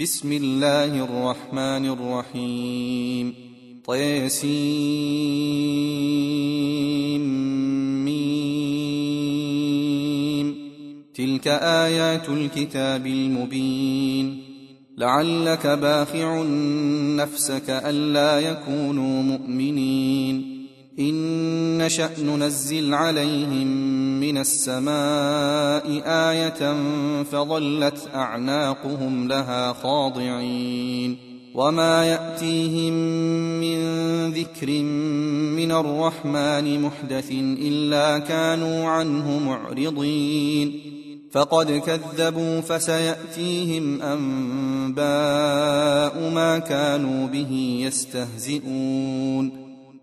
بسم الله الرحمن الرحيم. طيسين تلك آيات الكتاب المبين. لعلك باخع نفسك ألا يكونوا مؤمنين. إن نشأ ننزل عليهم من السماء آية فظلت أعناقهم لها خاضعين وما يأتيهم من ذكر من الرحمن محدث إلا كانوا عنه معرضين فقد كذبوا فسيأتيهم أنباء ما كانوا به يستهزئون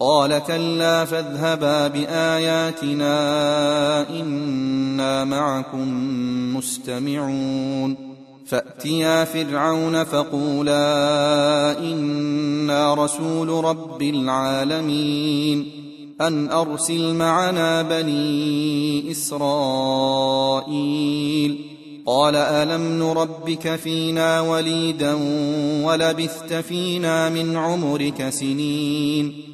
قال كلا فاذهبا بآياتنا إنا معكم مستمعون. فأتيا فرعون فقولا إنا رسول رب العالمين. أن أرسل معنا بني إسرائيل. قال ألم نربك فينا وليدا ولبثت فينا من عمرك سنين.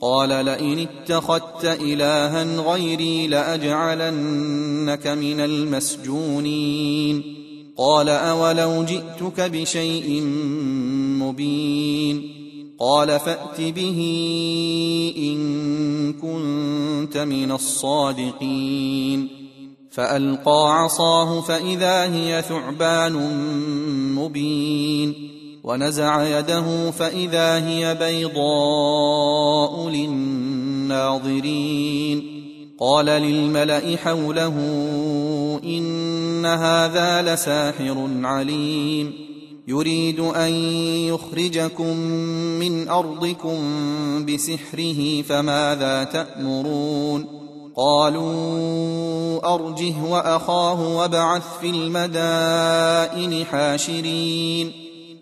قال لئن اتخذت إلها غيري لأجعلنك من المسجونين. قال أولو جئتك بشيء مبين. قال فأت به إن كنت من الصادقين. فألقى عصاه فإذا هي ثعبان مبين. ونزع يده فإذا هي بيضاء للناظرين. قال للملأ حوله إن هذا لساحر عليم. يريد أن يخرجكم من أرضكم بسحره فماذا تأمرون؟ قالوا أرجه وأخاه وابعث في المدائن حاشرين.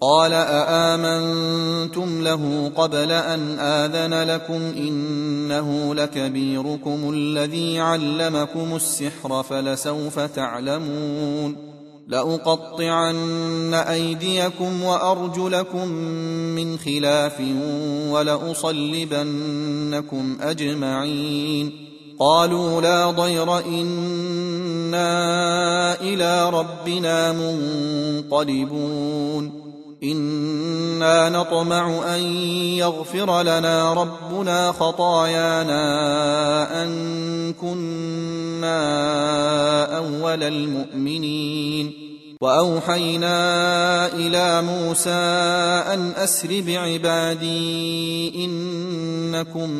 قال أآمنتم له قبل أن آذن لكم إنه لكبيركم الذي علمكم السحر فلسوف تعلمون لأقطعن أيديكم وأرجلكم من خلاف ولأصلبنكم أجمعين قالوا لا ضير إنا إلى ربنا منقلبون أنا نطمع ان يغفر لنا ربنا خطايانا ان كنا اول المؤمنين واوحينا إلى موسى ان اسر بعبادي انكم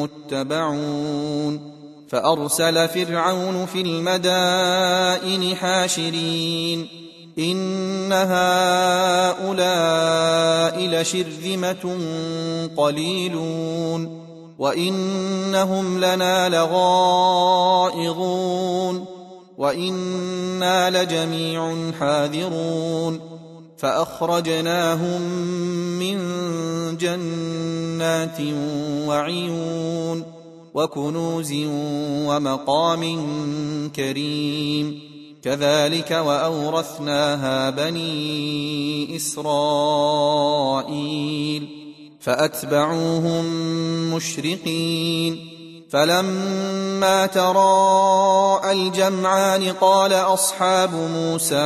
متبعون فارسل فرعون في المدائن حاشرين ان هؤلاء لشرذمه قليلون وانهم لنا لغائظون وأنا لجميع حاذرون فاخرجناهم من جنات وعيون وكنوز ومقام كريم كذلك وأورثناها بني إسرائيل فأتبعوهم مشرقين فلما تراءى الجمعان قال أصحاب موسى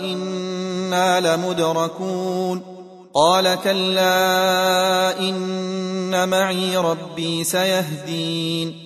إنا لمدركون قال كلا إن معي ربي سيهدين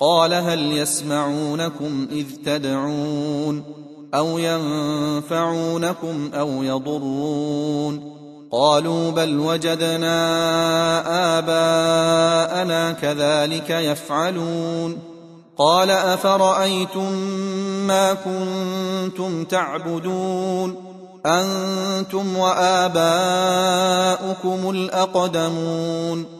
قال هل يسمعونكم إذ تدعون أو ينفعونكم أو يضرون قالوا بل وجدنا آباءنا كذلك يفعلون قال أفرأيتم ما كنتم تعبدون أنتم وآباؤكم الأقدمون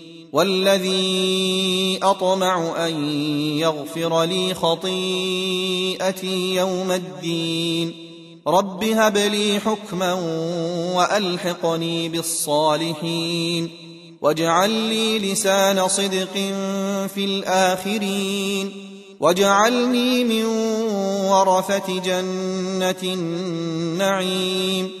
والذي أطمع أن يغفر لي خطيئتي يوم الدين. رب هب لي حكما وألحقني بالصالحين. واجعل لي لسان صدق في الآخرين. واجعلني من ورثة جنة النعيم.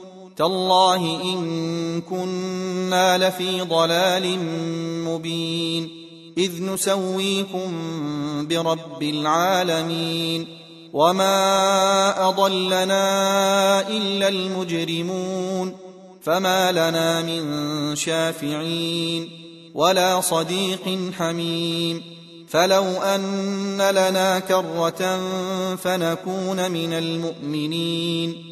تالله إن كنا لفي ضلال مبين إذ نسويكم برب العالمين وما أضلنا إلا المجرمون فما لنا من شافعين ولا صديق حميم فلو أن لنا كرة فنكون من المؤمنين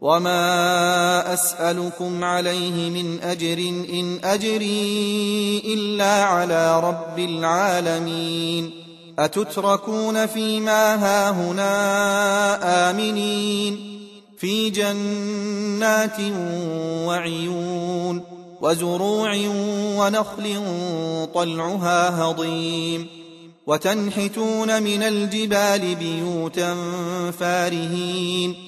وما اسالكم عليه من اجر ان اجري الا على رب العالمين أتتركون فيما هاهنا آمنين في جنات وعيون وزروع ونخل طلعها هضيم وتنحتون من الجبال بيوتا فارهين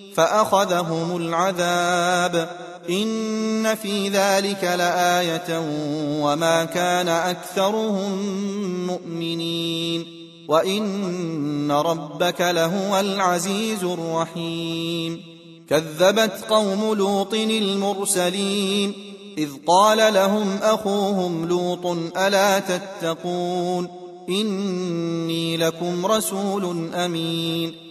فأخذهم العذاب. إن في ذلك لآية وما كان أكثرهم مؤمنين. وإن ربك لهو العزيز الرحيم. كذبت قوم لوط المرسلين. إذ قال لهم أخوهم لوط ألا تتقون؟ إني لكم رسول أمين.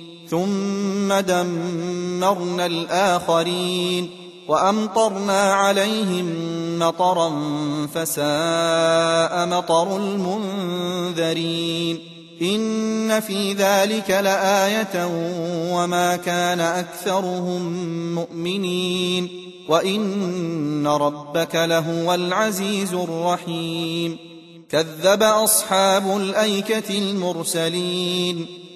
ثم دمرنا الآخرين وأمطرنا عليهم مطرا فساء مطر المنذرين إن في ذلك لآية وما كان أكثرهم مؤمنين وإن ربك لهو العزيز الرحيم كذب أصحاب الأيكة المرسلين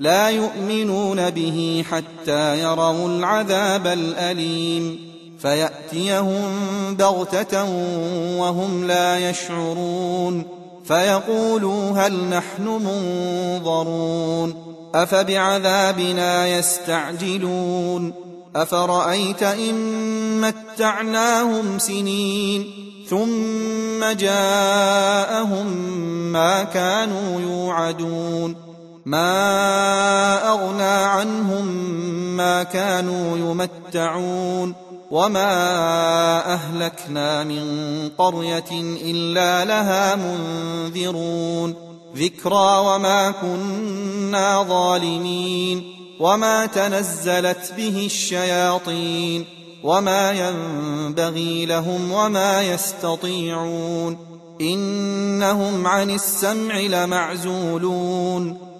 لا يؤمنون به حتى يروا العذاب الأليم. فيأتيهم بغتة وهم لا يشعرون. فيقولوا هل نحن منظرون. أفبعذابنا يستعجلون. أفرأيت إن متعناهم سنين ثم جاءهم ما كانوا يوعدون. ما أغنى عنهم ما كانوا يمتعون وما أهلكنا من قرية إلا لها منذرون ذكرى وما كنا ظالمين وما تنزلت به الشياطين وما ينبغي لهم وما يستطيعون إنهم عن السمع لمعزولون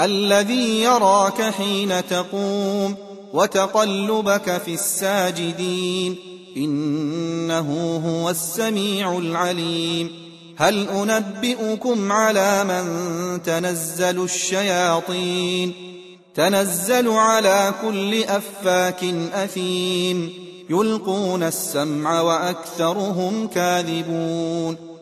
الذي يراك حين تقوم وتقلبك في الساجدين. إنه هو السميع العليم. هل أنبئكم على من تنزل الشياطين؟ تنزل على كل أفاك أثيم. يلقون السمع وأكثرهم كاذبون.